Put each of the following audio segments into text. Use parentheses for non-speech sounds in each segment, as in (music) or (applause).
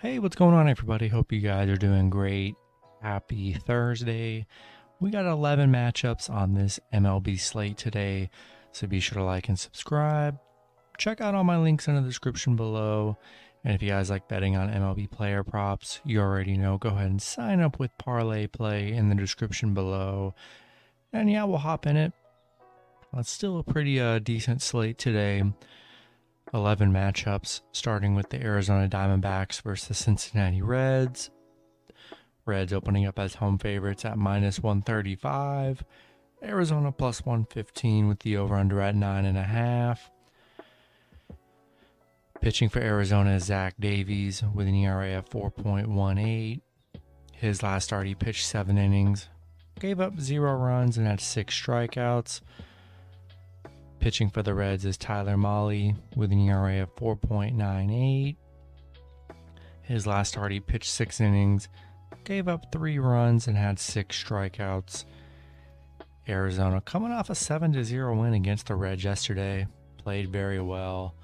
Hey, what's going on, everybody? Hope you guys are doing great. Happy Thursday. We got 11 matchups on this MLB slate today, so be sure to like and subscribe. Check out all my links in the description below. And if you guys like betting on MLB player props, you already know, go ahead and sign up with Parlay Play in the description below. And yeah, we'll hop in it. It's still a pretty uh, decent slate today. 11 matchups, starting with the Arizona Diamondbacks versus the Cincinnati Reds. Reds opening up as home favorites at minus 135. Arizona plus 115 with the over under at 9.5. Pitching for Arizona is Zach Davies with an ERA of 4.18. His last start, he pitched seven innings, gave up zero runs, and had six strikeouts. Pitching for the Reds is Tyler Mahle with an ERA of 4.98. His last start, he pitched six innings, gave up three runs, and had six strikeouts. Arizona coming off a 7 0 win against the Reds yesterday. Played very well.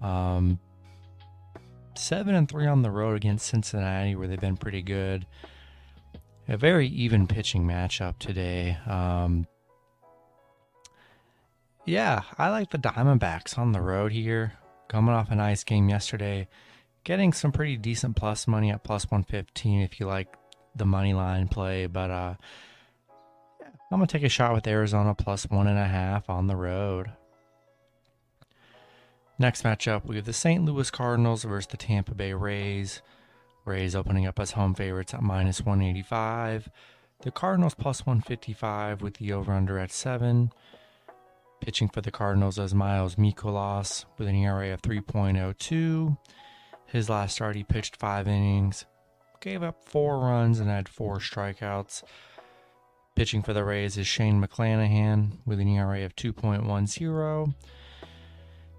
Um, 7 and 3 on the road against Cincinnati, where they've been pretty good. A very even pitching matchup today. Um, yeah, I like the Diamondbacks on the road here. Coming off a nice game yesterday, getting some pretty decent plus money at plus 115 if you like the money line play. But uh, I'm gonna take a shot with Arizona plus one and a half on the road. Next matchup, we have the St. Louis Cardinals versus the Tampa Bay Rays. Rays opening up as home favorites at minus 185. The Cardinals plus 155 with the over under at 7. Pitching for the Cardinals is Miles Mikolas with an ERA of 3.02. His last start, he pitched five innings, gave up four runs, and had four strikeouts. Pitching for the Rays is Shane McClanahan with an ERA of 2.10.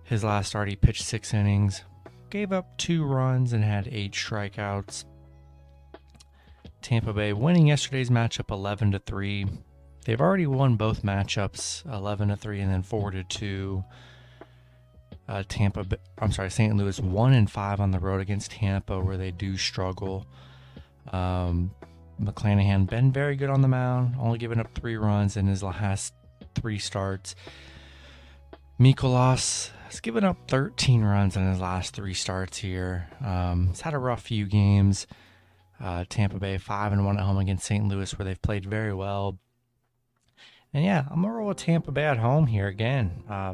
His last start, he pitched six innings, gave up two runs, and had eight strikeouts. Tampa Bay winning yesterday's matchup 11 to 3. They've already won both matchups, 11 to 3 and then 4 to 2. Uh, Tampa, I'm sorry, St. Louis 1 and 5 on the road against Tampa, where they do struggle. Um, McClanahan been very good on the mound, only giving up three runs in his last three starts. Mikolas has given up 13 runs in his last three starts here. Um, he's had a rough few games. Uh, Tampa Bay 5 and 1 at home against St. Louis, where they've played very well. And yeah, I'm gonna roll with Tampa Bay at home here again. Uh,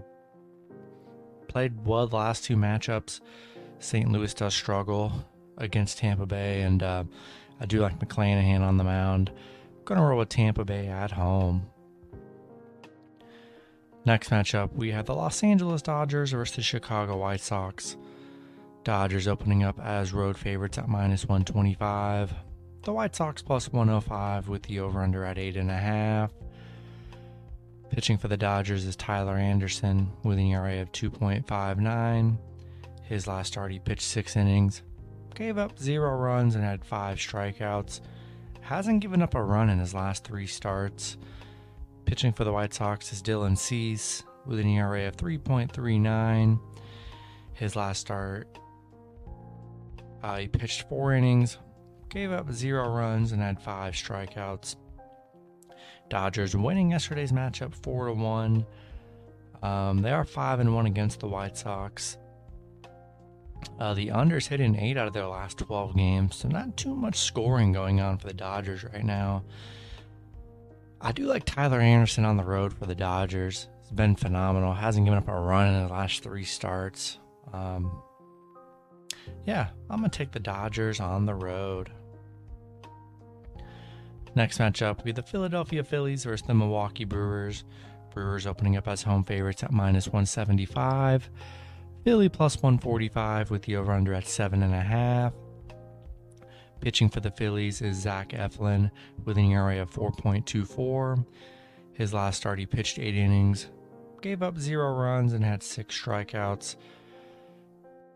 played well the last two matchups. St. Louis does struggle against Tampa Bay, and uh, I do like McClanahan on the mound. Gonna roll with Tampa Bay at home. Next matchup, we have the Los Angeles Dodgers versus the Chicago White Sox. Dodgers opening up as road favorites at minus 125. The White Sox plus 105 with the over under at 8.5. Pitching for the Dodgers is Tyler Anderson with an ERA of 2.59. His last start, he pitched six innings, gave up zero runs, and had five strikeouts. Hasn't given up a run in his last three starts. Pitching for the White Sox is Dylan Cease with an ERA of 3.39. His last start, uh, he pitched four innings, gave up zero runs, and had five strikeouts. Dodgers winning yesterday's matchup four to one. Um, they are five and one against the White Sox. Uh, the unders hit in eight out of their last 12 games, so not too much scoring going on for the Dodgers right now. I do like Tyler Anderson on the road for the Dodgers. It's been phenomenal. Hasn't given up a run in the last three starts. Um, yeah, I'm gonna take the Dodgers on the road. Next matchup will be the Philadelphia Phillies versus the Milwaukee Brewers. Brewers opening up as home favorites at minus 175. Philly plus 145 with the over under at 7.5. Pitching for the Phillies is Zach Eflin with an ERA of 4.24. His last start, he pitched eight innings, gave up zero runs, and had six strikeouts.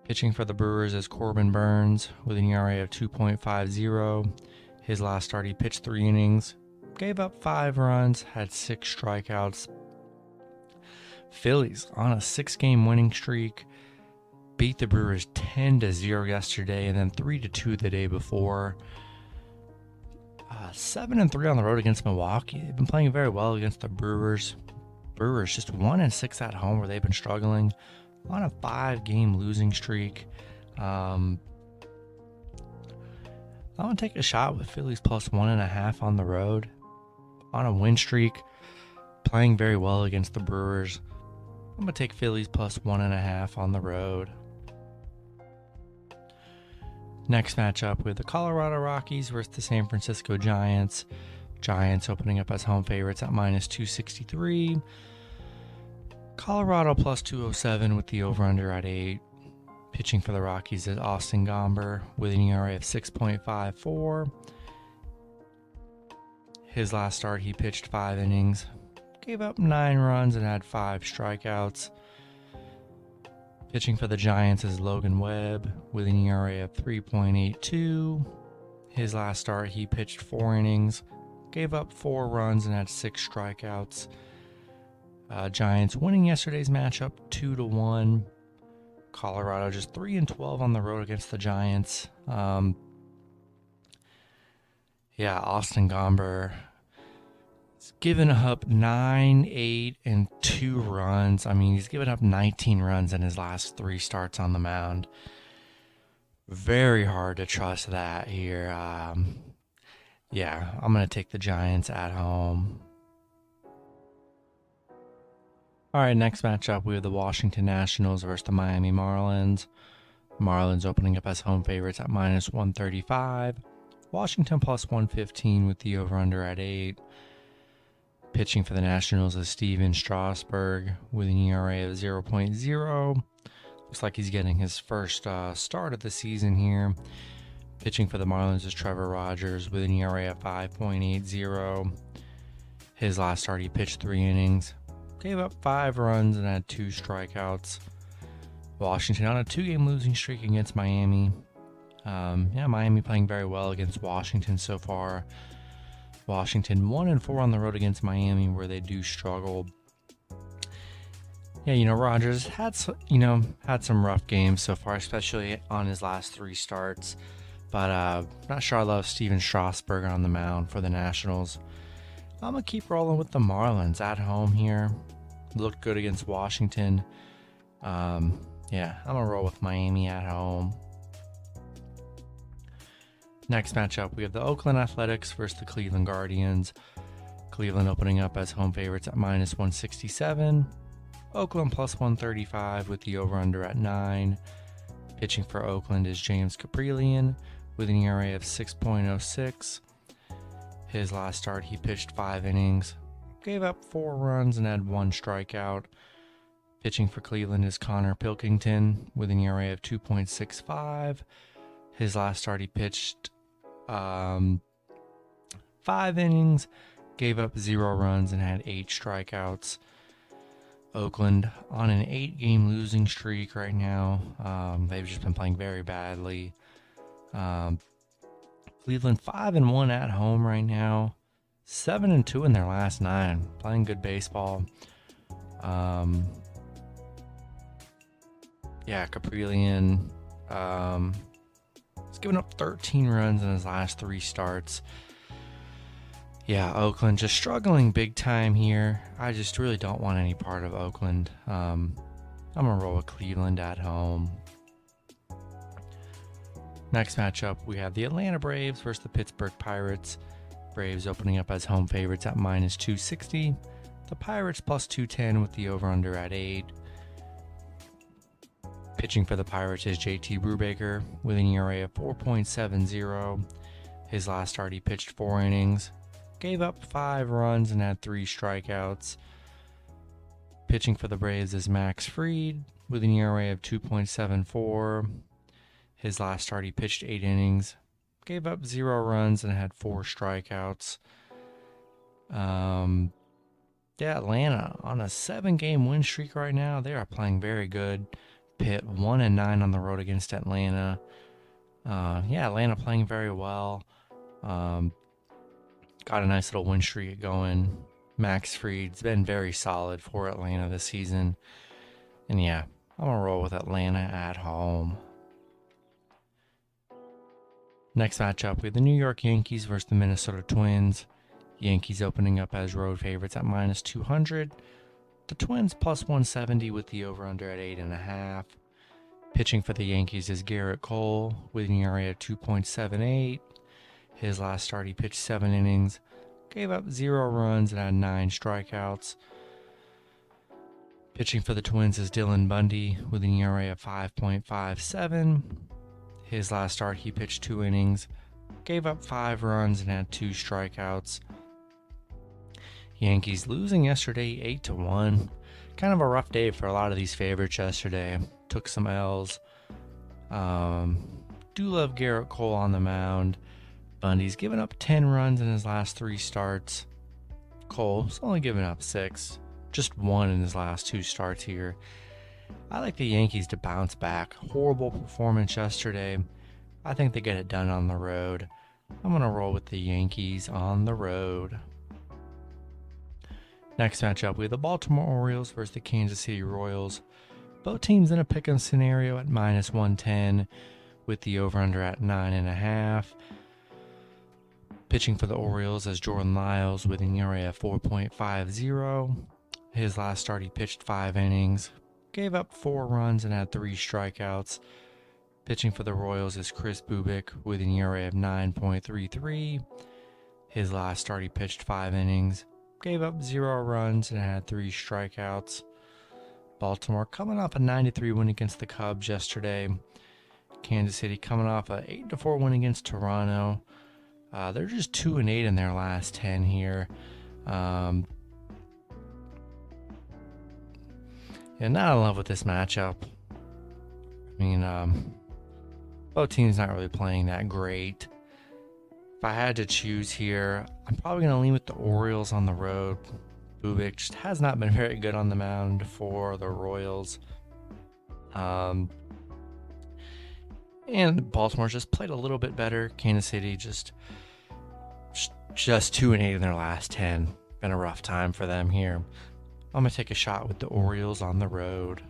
Pitching for the Brewers is Corbin Burnes with an ERA of 2.50. His last start, he pitched three innings, gave up five runs, had six strikeouts. Phillies on a six game winning streak. beat the Brewers 10 to 0 yesterday and then 3 to 2 the day before. Uh, 7 and 3 on the road against Milwaukee. They've been playing very well against the Brewers. Brewers just 1 and 6 at home where they've been struggling on a 5 game losing streak. Um, I want to take a shot with Phillies plus one and a half on the road on a win streak, playing very well against the Brewers. I'm going to take Phillies plus one and a half on the road. Next matchup with the Colorado Rockies versus the San Francisco Giants. Giants opening up as home favorites at minus 263. Colorado plus 207 with the over under at 8. Pitching for the Rockies is Austin Gomber with an ERA of 6.54. His last start, he pitched five innings, gave up nine runs, and had five strikeouts. Pitching for the Giants is Logan Webb with an ERA of 3.82. His last start, he pitched four innings, gave up four runs, and had six strikeouts. Uh, Giants winning yesterday's matchup two to one. Colorado just three and twelve on the road against the Giants. Um, yeah, Austin Gomber has given up nine, eight, and two runs. I mean, he's given up 19 runs in his last three starts on the mound. Very hard to trust that here. Um, yeah, I'm to take the Giants at home. All right, next matchup we have the Washington Nationals versus the Miami Marlins. Marlins opening up as home favorites at minus 135. Washington plus 115 with the over under at 8. Pitching for the Nationals is Stephen Strasburg with an ERA of 0.0. Looks like he's getting his first uh, start of the season here. Pitching for the Marlins is Trevor Rogers with an ERA of 5.80. His last start, he pitched three innings, gave up five runs and had two strikeouts. Washington on a two game losing streak against Miami. Um, yeah, Miami playing very well against Washington so far. Washington one and four on the road against Miami, where they do struggle. Yeah, you know Rogers had you know had some rough games so far, especially on his last three starts. But uh, not sure I love Stephen Strasburg on the mound for the Nationals. I'm gonna keep rolling with the Marlins at home here looked good against Washington. Um, yeah, I'm gonna roll with Miami at home. Next matchup, we have the Oakland Athletics versus the Cleveland Guardians. Cleveland opening up as home favorites at minus 167. Oakland plus 135 with the over under at 9. Pitching for Oakland is James Kaprielian with an ERA of 6.06. His last start, he pitched five innings, gave up four runs and had one strikeout. Pitching for Cleveland is Konnor Pilkington with an ERA of 2.65. His last start, he pitched um, five innings, gave up zero runs, and had eight strikeouts. Oakland on an eight game losing streak right now. Um, they've just been playing very badly. Um, Cleveland 5 and 1 at home right now seven and two in their last nine, playing good baseball. Um, yeah, Kaprielian. Um, he's given up 13 runs in his last three starts. Yeah, Oakland just struggling big time here. I just really don't want any part of Oakland. Um, I'm gonna roll with Cleveland at home. Next matchup, we have the Atlanta Braves versus the Pittsburgh Pirates. Braves opening up as home favorites at minus 260. The Pirates plus 210 with the over under at 8. Pitching for the Pirates is JT Brubaker with an ERA of 4.70. His last start, he pitched four innings, gave up five runs, and had three strikeouts. Pitching for the Braves is Max Fried with an ERA of 2.74. His last start, he pitched eight innings, gave up zero runs and had four strikeouts. Um, yeah, Atlanta on a seven game win streak right now. They are playing very good. Pitt one and nine on the road against Atlanta. Uh, yeah, Atlanta playing very well. Um, got a nice little win streak going. Max Fried's been very solid for Atlanta this season. And yeah, I'm to roll with Atlanta at home. Next matchup, we have the New York Yankees versus the Minnesota Twins. Yankees opening up as road favorites at minus 200. The Twins plus 170 with the over under at 8.5. Pitching for the Yankees is Gerrit Cole with an ERA of 2.78. His last start, he pitched seven innings, gave up zero runs, and had nine strikeouts. Pitching for the Twins is Dylan Bundy with an ERA of 5.57. His last start, he pitched two innings, gave up five runs, and had two strikeouts. Yankees losing yesterday 8 to 1. Kind of a rough day for a lot of these favorites yesterday. Took some L's. Um, do love Gerrit Cole on the mound. Bundy's given up 10 runs in his last three starts. Cole's only given up six, just one in his last two starts here. I like the Yankees to bounce back. Horrible performance yesterday. I think they get it done on the road. I'm going to roll with the Yankees on the road. Next matchup, we have the Baltimore Orioles versus the Kansas City Royals. Both teams in a pick 'em scenario at minus 110, with the over under at 9.5. Pitching for the Orioles as Jordan Lyles with an ERA of 4.50. His last start, he pitched five innings, gave up four runs, and had three strikeouts. Pitching for the Royals is Kris Bubic with an ERA of 9.33. His last start, he pitched five innings, gave up zero runs, and had three strikeouts. Baltimore coming off a 93 win against the Cubs yesterday. Kansas City coming off a 8 to 4 win against Toronto. Uh, they're just 2 and 8 in their last 10 here. Um, yeah, not in love with this matchup. I mean, um, both teams not really playing that great. If I had to choose here, I'm probably going to lean with the Orioles on the road. Bubic just has not been (laughs) very good on the mound for the Royals. Um, and Baltimore just played a little bit better. Kansas City just just two and eight in their last ten. Been a rough time for them here. I'm gonna take a shot with the Orioles on the road.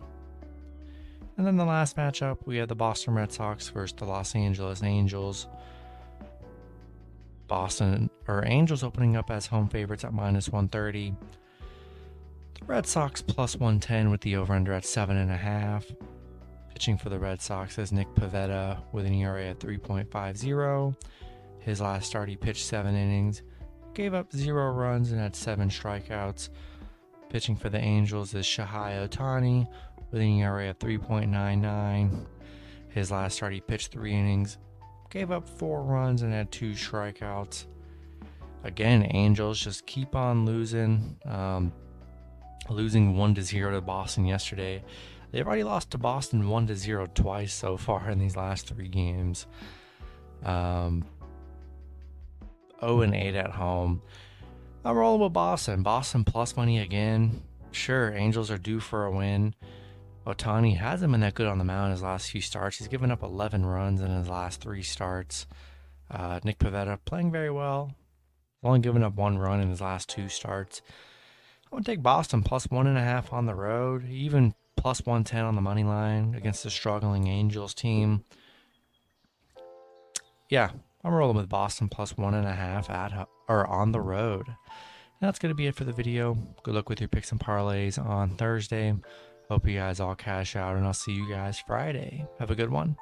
And then the last matchup, we have the Boston Red Sox versus the Los Angeles Angels. Boston or Angels opening up as home favorites at minus 130. The Red Sox plus 110 with the over under at 7.5. Pitching for the Red Sox is Nick Pivetta with an ERA at 3.50. His last start, he pitched seven innings, gave up zero runs, and had seven strikeouts. Pitching for the Angels is Shohei Ohtani with an ERA of 3.99. His last start, he pitched three innings, gave up four runs, and had two strikeouts. Again, Angels just keep on losing. Um, losing one to zero to Boston yesterday. They've already lost to Boston one to zero twice so far in these last three games. Um, 0 and 8 at home. I'm rolling with Boston. Boston plus money again. Sure, Angels are due for a win. Ohtani hasn't been that good on the mound in his last few starts. He's given up 11 runs in his last three starts. Uh, Nick Pivetta playing very well. Only given up one run in his last two starts. I'm gonna take Boston plus one and a half on the road, even plus 110 on the money line against the struggling Angels team. Yeah, I'm rolling with Boston plus one and a half at or on the road. And that's going to be it for the video. Good luck with your picks and parlays on Thursday. Hope you guys all cash out, and I'll see you guys Friday. Have a good one.